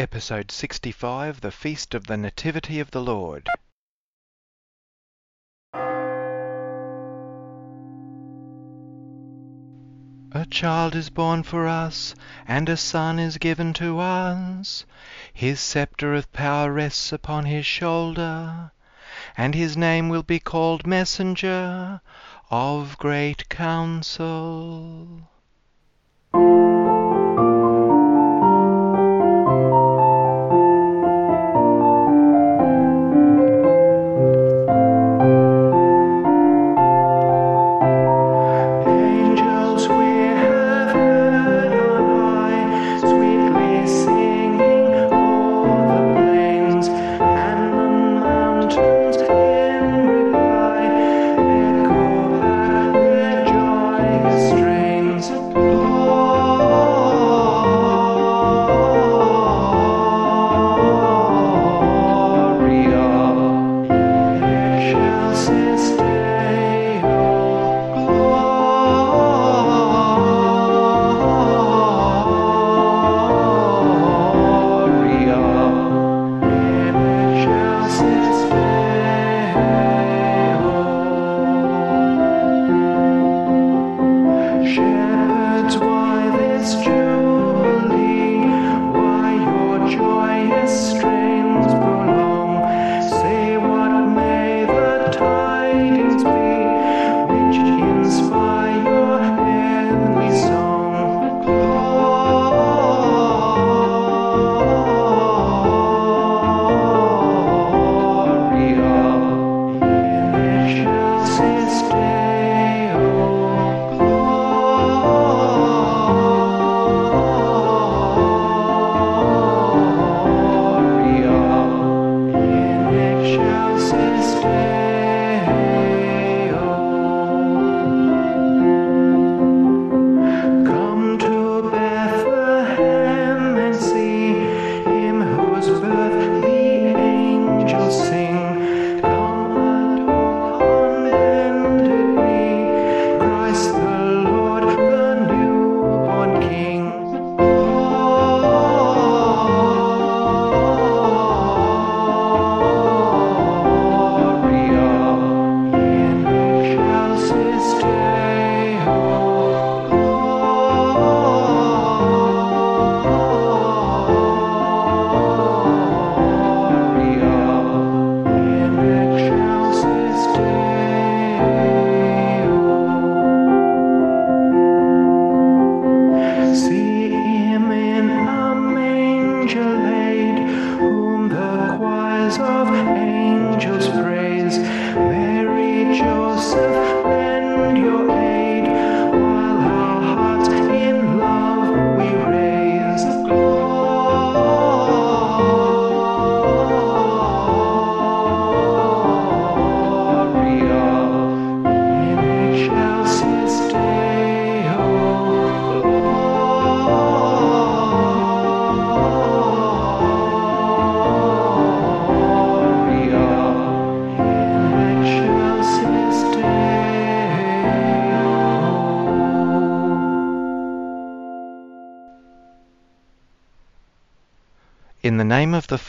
Episode 65 The Feast of the Nativity of the Lord. A child is born for us, and a son is given to us. His sceptre of power rests upon his shoulder, and his name will be called Messenger of Great Counsel.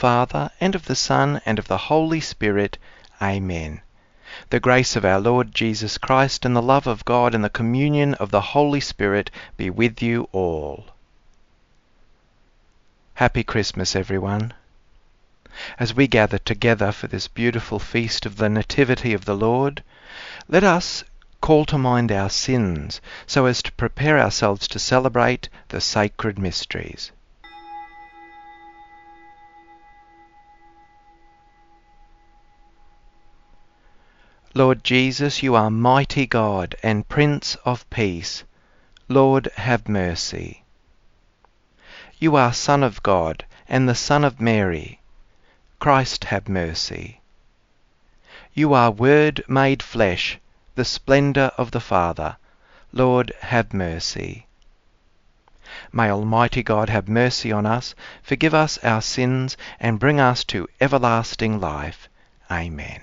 Father, and of the Son, and of the Holy Spirit. Amen. The grace of our Lord Jesus Christ, and the love of God, and the communion of the Holy Spirit be with you all. Happy Christmas, everyone. As we gather together for this beautiful feast of the Nativity of the Lord, let us call to mind our sins so as to prepare ourselves to celebrate the sacred mysteries. Lord Jesus, you are mighty God and Prince of Peace. Lord, have mercy. You are Son of God and the Son of Mary. Christ, have mercy. You are Word made flesh, the splendour of the Father. Lord, have mercy. May Almighty God have mercy on us, forgive us our sins, and bring us to everlasting life. Amen.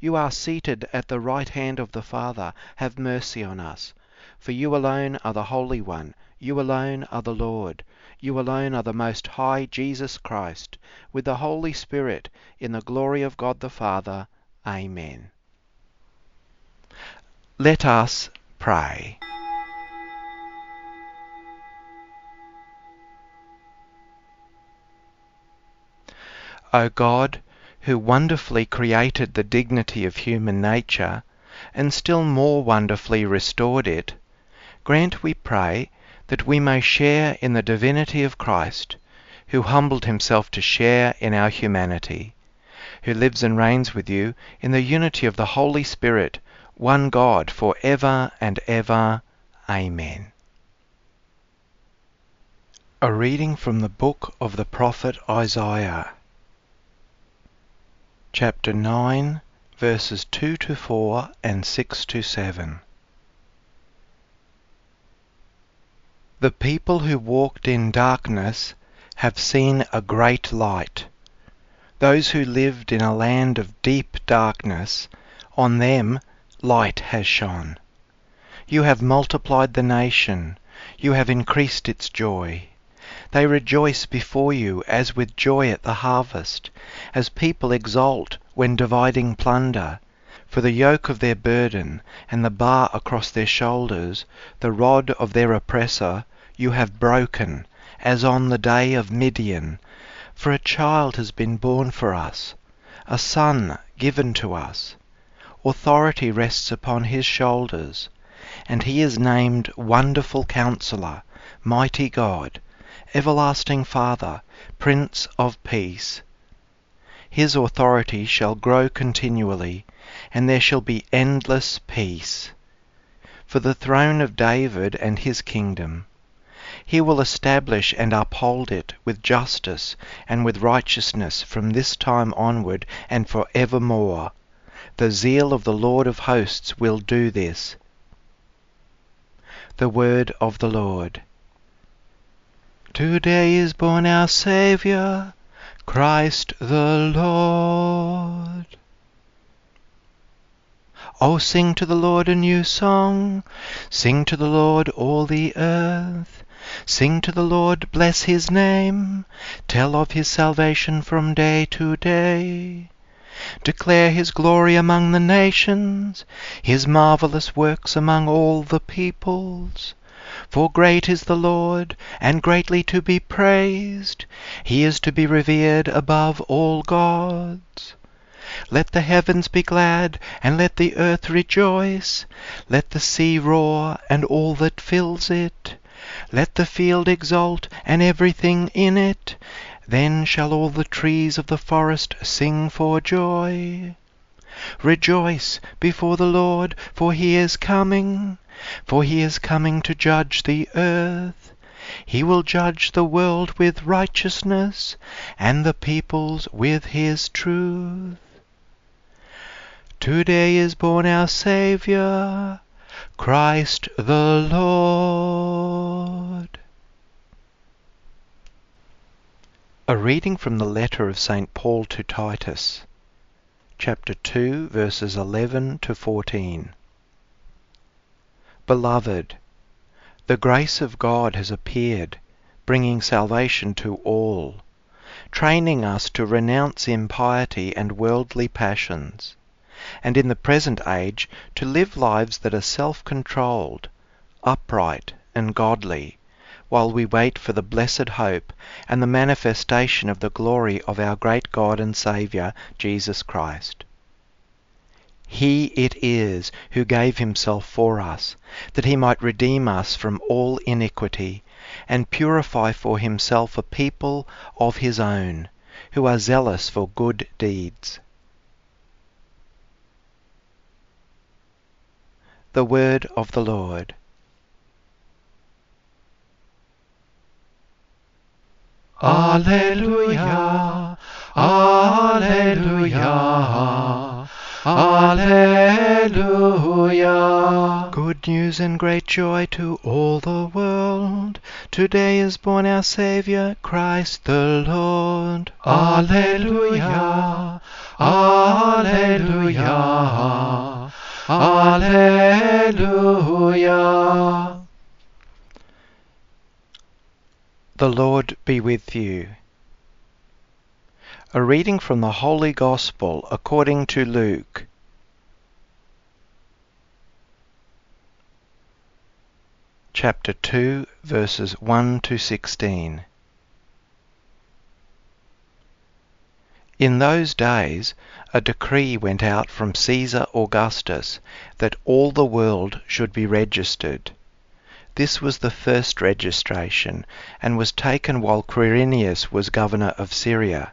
You are seated at the right hand of the Father, have mercy on us. For you alone are the Holy One, you alone are the Lord, you alone are the Most High Jesus Christ, with the Holy Spirit, in the glory of God the Father. Amen. Let us pray. O God, who wonderfully created the dignity of human nature, and still more wonderfully restored it, grant, we pray, that we may share in the divinity of Christ, who humbled himself to share in our humanity, who lives and reigns with you in the unity of the Holy Spirit, one God, for ever and ever. Amen. A reading from the book of the prophet Isaiah, chapter 9, verses 2 to 4 and 6 to 7. The people who walked in darkness have seen a great light. Those who lived in a land of deep darkness, on them light has shone. You have multiplied the nation, you have increased its joy. They rejoice before you as with joy at the harvest, as people exult when dividing plunder. For the yoke of their burden and the bar across their shoulders, the rod of their oppressor, you have broken, as on the day of Midian. For a child has been born for us, a son given to us. Authority rests upon his shoulders, and he is named Wonderful Counselor, Mighty God, Everlasting Father, Prince of Peace. His authority shall grow continually, and there shall be endless peace. For the throne of David and his kingdom. He will establish and uphold it with justice and with righteousness from this time onward and for evermore. The zeal of the Lord of hosts will do this. The word of the Lord. Today is born our Saviour, Christ the Lord. Oh, sing to the Lord a new song, sing to the Lord all the earth. Sing to the Lord, bless his name, tell of his salvation from day to day. Declare his glory among the nations, his marvellous works among all the peoples. For great is the Lord, and greatly to be praised. He is to be revered above all gods. Let the heavens be glad, and let the earth rejoice. Let the sea roar, and all that fills it. Let the field exult, and everything in it. Then shall all the trees of the forest sing for joy. Rejoice before the Lord, for he is coming. For he is coming to judge the earth. He will judge the world with righteousness, and the peoples with his truth. Today is born our Saviour, Christ the Lord. A reading from the letter of St. Paul to Titus, chapter 2, verses 11 to 14. Beloved, the grace of God has appeared, bringing salvation to all, training us to renounce impiety and worldly passions, and in the present age to live lives that are self-controlled, upright, and godly, while we wait for the blessed hope and the manifestation of the glory of our great God and Saviour, Jesus Christ. He it is who gave himself for us, that he might redeem us from all iniquity, and purify for himself a people of his own, who are zealous for good deeds. the word of the Lord. Alleluia, Alleluia, Alleluia. Good news and great joy to all the world. Today is born our Saviour, Christ the Lord. Alleluia, Alleluia, Alleluia. The Lord be with you. A reading from the Holy Gospel according to Luke. Chapter 2, verses 1 to 16. In those days a decree went out from Caesar Augustus that all the world should be registered. This was the first registration, and was taken while Quirinius was governor of Syria.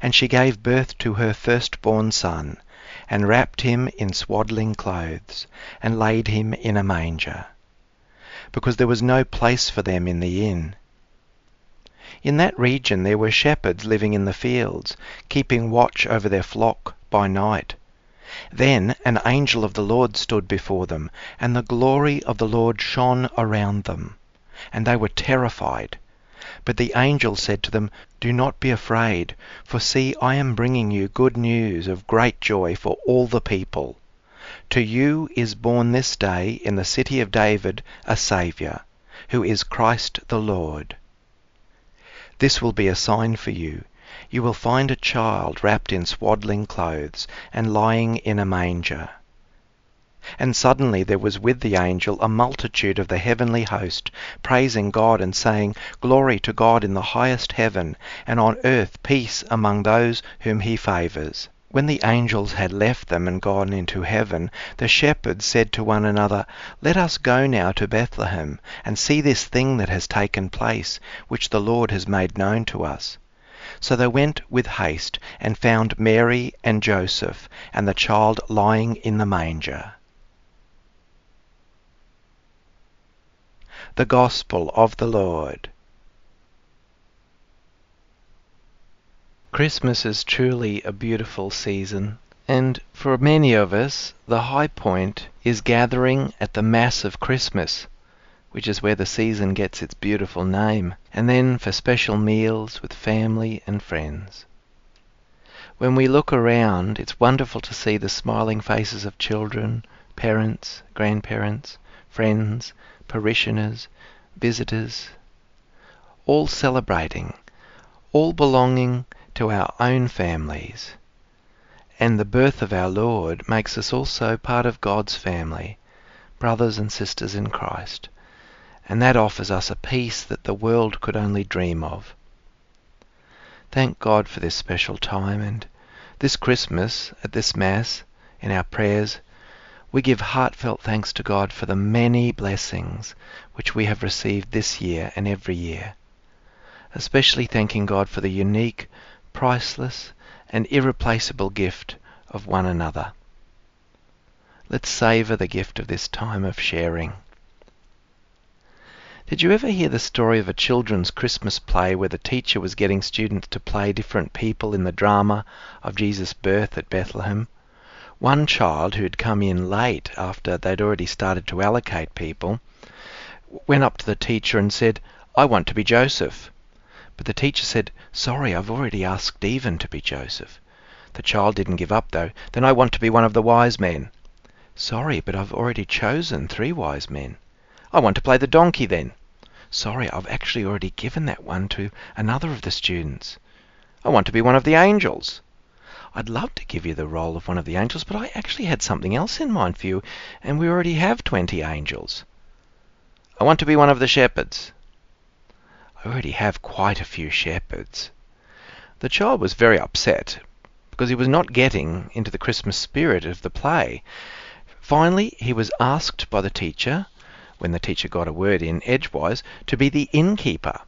And she gave birth to her firstborn son, and wrapped him in swaddling clothes, and laid him in a manger, because there was no place for them in the inn. In that region there were shepherds living in the fields, keeping watch over their flock by night. Then an angel of the Lord stood before them, and the glory of the Lord shone around them, and they were terrified. But the angel said to them, Do not be afraid, for see, I am bringing you good news of great joy for all the people. To you is born this day in the city of David a Saviour, who is Christ the Lord. This will be a sign for you. You will find a child wrapped in swaddling clothes and lying in a manger. And suddenly there was with the angel a multitude of the heavenly host, praising God and saying, Glory to God in the highest heaven, and on earth peace among those whom he favours. When the angels had left them and gone into heaven, the shepherds said to one another, Let us go now to Bethlehem, and see this thing that has taken place, which the Lord has made known to us. So they went with haste, and found Mary and Joseph, and the child lying in the manger. The Gospel of the Lord. Christmas is truly a beautiful season, and for many of us, the high point is gathering at the Mass of Christmas, which is where the season gets its beautiful name, and then for special meals with family and friends. When we look around, it's wonderful to see the smiling faces of children, parents, grandparents, friends, parishioners, visitors, all celebrating, all belonging to our own families. And the birth of our Lord makes us also part of God's family, brothers and sisters in Christ. And that offers us a peace that the world could only dream of. Thank God for this special time and this Christmas at this Mass in our prayers we give heartfelt thanks to God for the many blessings which we have received this year and every year, especially thanking God for the unique, priceless, and irreplaceable gift of one another. Let's savour the gift of this time of sharing. Did you ever hear the story of a children's Christmas play where the teacher was getting students to play different people in the drama of Jesus' birth at Bethlehem? One child who had come in late after they'd already started to allocate people went up to the teacher and said, I want to be Joseph. But the teacher said, Sorry, I've already asked Stephen to be Joseph. The child didn't give up though. Then I want to be one of the wise men. Sorry, but I've already chosen three wise men. I want to play the donkey then. Sorry, I've actually already given that one to another of the students. I want to be one of the angels. I'd love to give you the role of one of the angels, but I actually had something else in mind for you, and we already have 20 angels. I want to be one of the shepherds. I already have quite a few shepherds. The child was very upset because he was not getting into the Christmas spirit of the play. Finally, he was asked by the teacher, when the teacher got a word in edgewise, to be the innkeeper.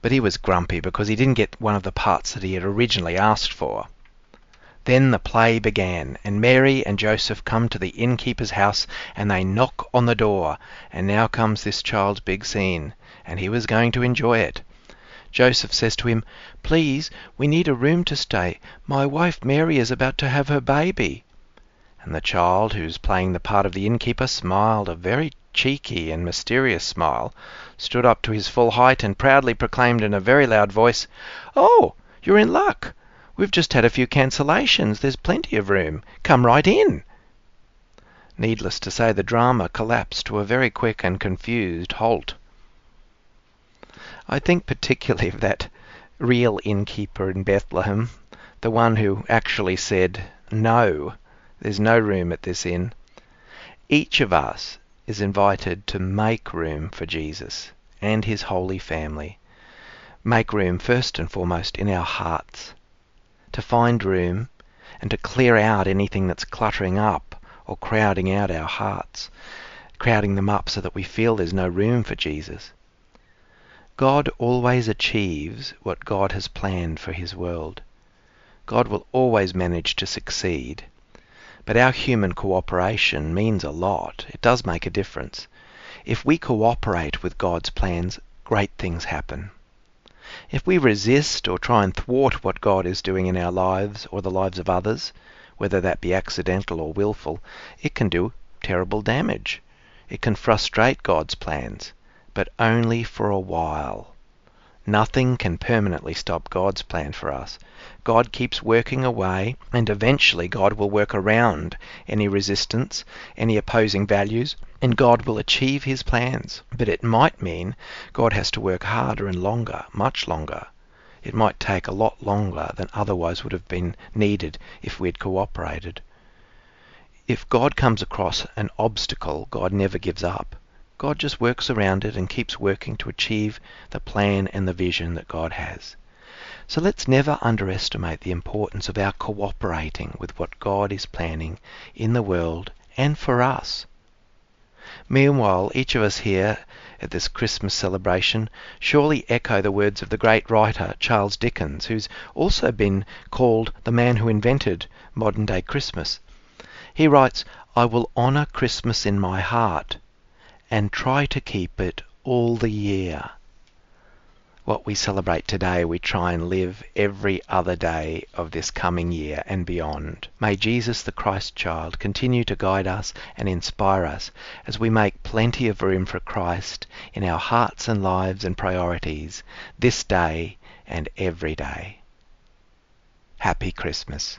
But he was grumpy because he didn't get one of the parts that he had originally asked for. Then the play began, and Mary and Joseph come to the innkeeper's house and they knock on the door, and now comes this child's big scene, and he was going to enjoy it. Joseph says to him, Please, we need a room to stay. My wife Mary is about to have her baby. And the child, who's playing the part of the innkeeper, smiled a very cheeky and mysterious smile, stood up to his full height, and proudly proclaimed in a very loud voice, Oh, you're in luck. We've just had a few cancellations. There's plenty of room. Come right in. Needless to say, the drama collapsed to a very quick and confused halt. I think particularly of that real innkeeper in Bethlehem, the one who actually said, No, there's no room at this inn. Each of us is invited to make room for Jesus and his holy family. Make room first and foremost in our hearts. To find room and to clear out anything that's cluttering up or crowding out our hearts, crowding them up so that we feel there's no room for Jesus. God always achieves what God has planned for his world. God will always manage to succeed. But our human cooperation means a lot. It does make a difference. If we cooperate with God's plans, great things happen. If we resist or try and thwart what God is doing in our lives or the lives of others, whether that be accidental or willful, it can do terrible damage. It can frustrate God's plans but only for a while. Nothing can permanently stop God's plan for us. God keeps working away, and eventually God will work around any resistance, any opposing values, and God will achieve his plans. But it might mean God has to work harder and longer, much longer. It might take a lot longer than otherwise would have been needed if we had cooperated. If God comes across an obstacle, God never gives up. God just works around it and keeps working to achieve the plan and the vision that God has. So let's never underestimate the importance of our cooperating with what God is planning in the world and for us. Meanwhile, each of us here at this Christmas celebration surely echo the words of the great writer Charles Dickens, who's also been called the man who invented modern day Christmas. He writes, I will honour Christmas in my heart and try to keep it all the year. What we celebrate today, we try and live every other day of this coming year and beyond. May Jesus, the Christ child, continue to guide us and inspire us as we make plenty of room for Christ in our hearts and lives and priorities this day and every day. Happy Christmas.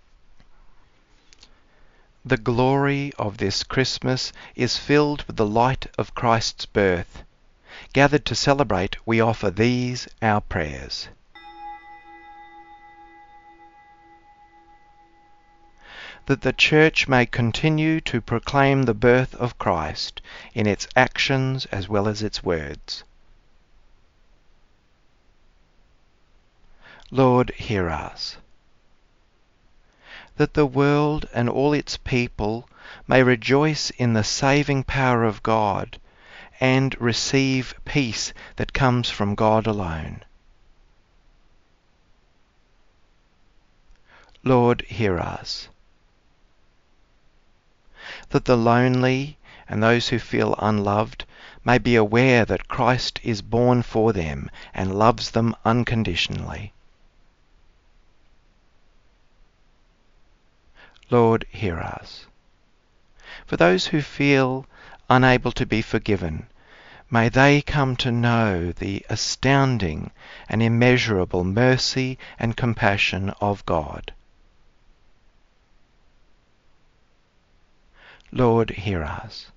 The glory of this Christmas is filled with the light of Christ's birth. Gathered to celebrate, we offer these our prayers. That the Church may continue to proclaim the birth of Christ in its actions as well as its words. Lord, hear us that the world and all its people may rejoice in the saving power of God and receive peace that comes from God alone. Lord, hear us. That the lonely and those who feel unloved may be aware that Christ is born for them and loves them unconditionally. Lord, hear us. For those who feel unable to be forgiven, may they come to know the astounding and immeasurable mercy and compassion of God. Lord, hear us.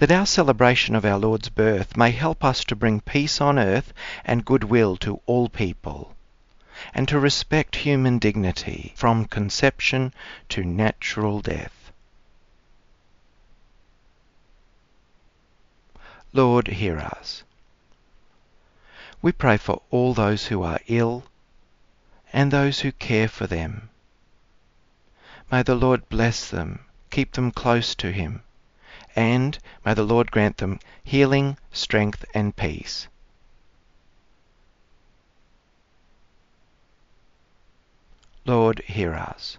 That our celebration of our Lord's birth may help us to bring peace on earth and goodwill to all people, and to respect human dignity from conception to natural death. Lord, hear us. We pray for all those who are ill and those who care for them. May the Lord bless them keep them close to Him, and may the Lord grant them healing, strength, and peace. Lord, hear us.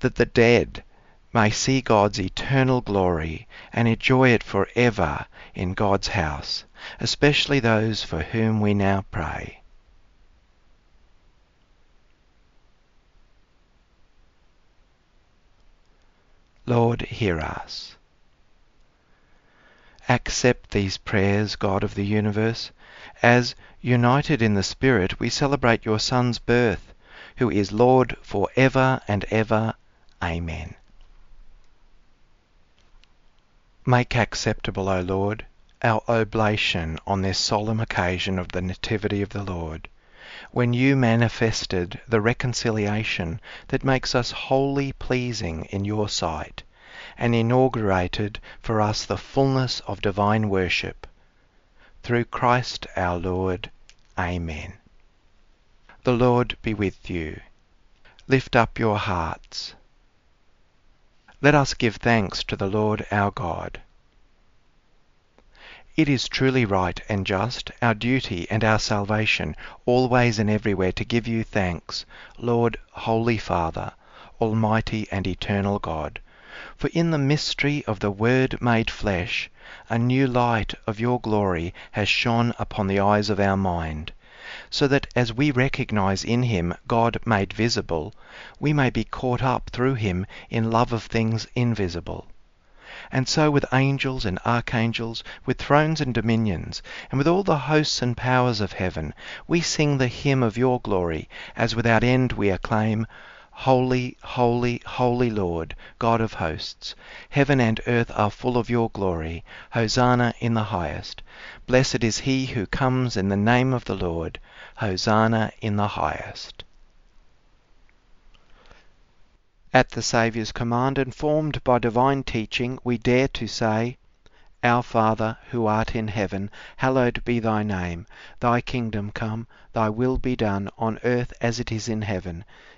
That the dead may see God's eternal glory and enjoy it forever in God's house, especially those for whom we now pray. Lord, hear us. Accept these prayers, God of the universe, as, united in the Spirit, we celebrate your Son's birth, who is Lord for ever and ever. Amen. Make acceptable, O Lord, our oblation on this solemn occasion of the Nativity of the Lord when you manifested the reconciliation that makes us wholly pleasing in your sight, and inaugurated for us the fullness of divine worship. Through Christ our Lord. Amen. The Lord be with you. Lift up your hearts. Let us give thanks to the Lord our God. It is truly right and just, our duty and our salvation, always and everywhere to give you thanks, Lord, Holy Father, Almighty and Eternal God. For in the mystery of the Word made flesh, a new light of your glory has shone upon the eyes of our mind, so that as we recognize in him God made visible, we may be caught up through him in love of things invisible. And so with angels and archangels, with thrones and dominions, and with all the hosts and powers of heaven, we sing the hymn of your glory, as without end we acclaim, Holy, holy, holy Lord, God of hosts, heaven and earth are full of your glory. Hosanna in the highest. Blessed is he who comes in the name of the Lord. Hosanna in the highest. At the Saviour's command, and formed by divine teaching, we dare to say, Our Father, who art in heaven, hallowed be thy name. Thy kingdom come, thy will be done, on earth as it is in heaven.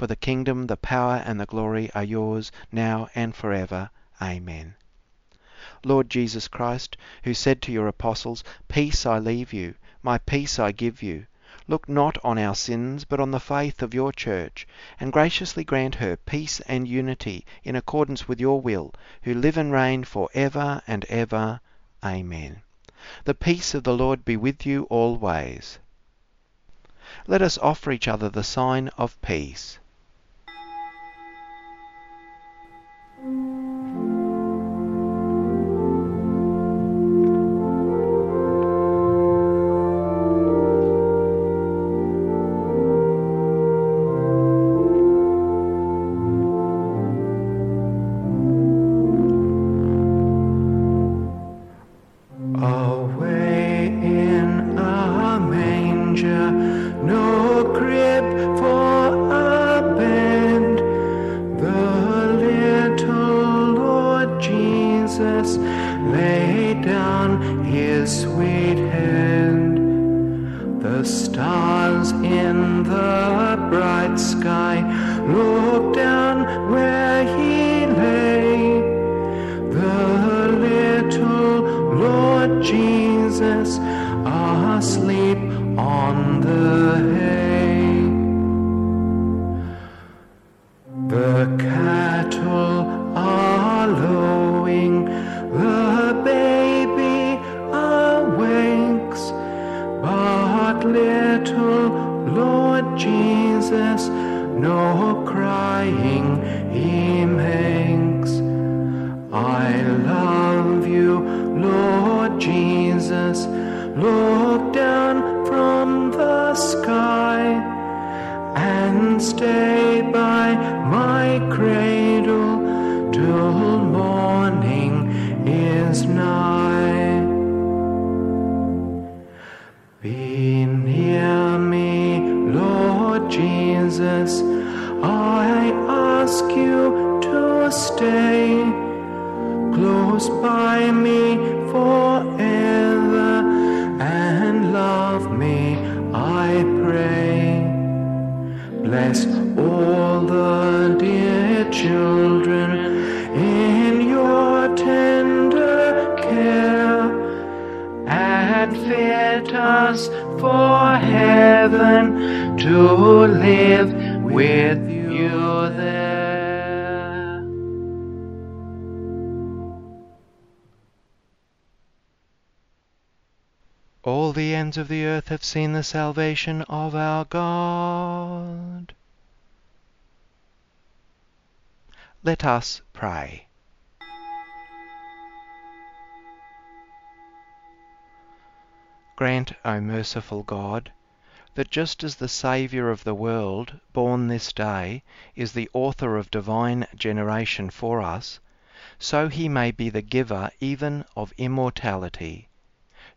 For the kingdom, the power, and the glory are yours, now and forever. Amen. Lord Jesus Christ, who said to your apostles, Peace I leave you, my peace I give you, Look not on our sins, but on the faith of your church, and graciously grant her peace and unity in accordance with your will, who live and reign for ever and ever. Amen. The peace of the Lord be with you always. Let us offer each other the sign of peace. No crib his sweet hand. The stars in the bright sky look down. Earth have seen the salvation of our God. Let us pray. Grant, O merciful God, that just as the Saviour of the world, born this day, is the author of divine generation for us, so he may be the giver even of immortality,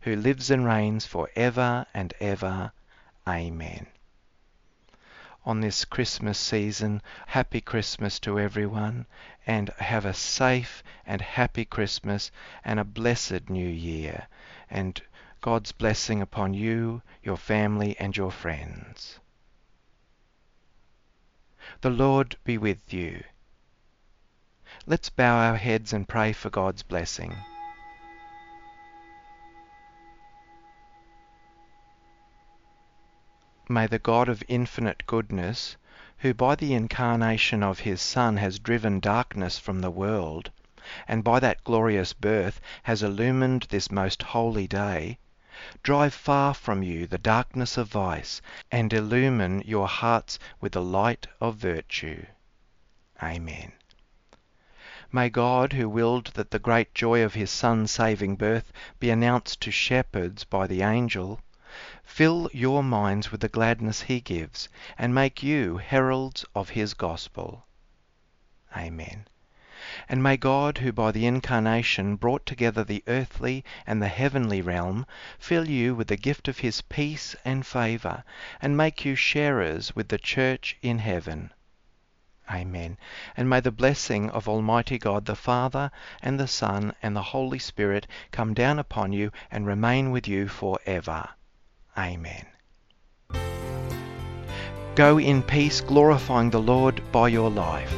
who lives and reigns for ever and ever. Amen. On this Christmas season, happy Christmas to everyone, and have a safe and happy Christmas and a blessed new year. And God's blessing upon you, your family, and your friends. The Lord be with you. Let's bow our heads and pray for God's blessing. May the God of infinite goodness, who by the incarnation of his Son has driven darkness from the world, and by that glorious birth has illumined this most holy day, drive far from you the darkness of vice, and illumine your hearts with the light of virtue. Amen. May God, who willed that the great joy of his Son's saving birth be announced to shepherds by the angel, fill your minds with the gladness he gives, and make you heralds of his gospel. Amen. And may God, who by the incarnation brought together the earthly and the heavenly realm, fill you with the gift of his peace and favour, and make you sharers with the church in heaven. Amen. And may the blessing of Almighty God the Father, and the Son, and the Holy Spirit come down upon you and remain with you for ever. Amen. Go in peace, glorifying the Lord by your life.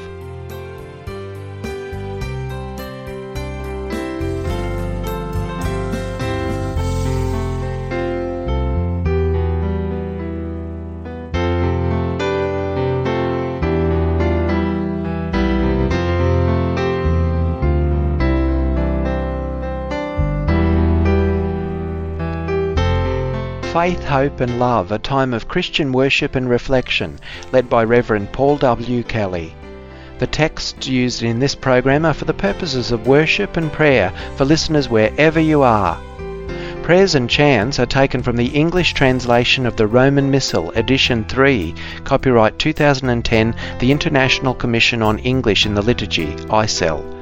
Faith, Hope and Love, a time of Christian worship and reflection, led by Reverend Paul W. Kelly. The texts used in this program are for the purposes of worship and prayer for listeners wherever you are. Prayers and chants are taken from the English translation of the Roman Missal, Edition 3, copyright 2010, the International Commission on English in the Liturgy, ICEL.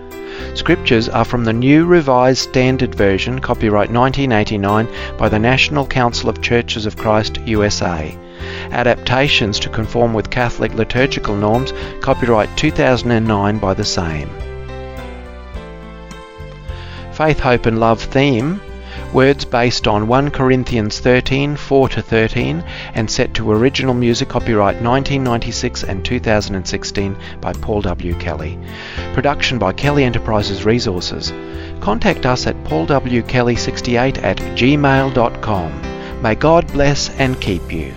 Scriptures are from the New Revised Standard Version, copyright 1989, by the National Council of Churches of Christ, USA. Adaptations to conform with Catholic liturgical norms, copyright 2009 by the same. Faith, Hope and Love theme Words based on 1 Corinthians 13 4 to 13 and set to original music copyright 1996 and 2016 by Paul W. Kelly. Production by Kelly Enterprises Resources. Contact us at paulwkelly68 at gmail.com. May God bless and keep you.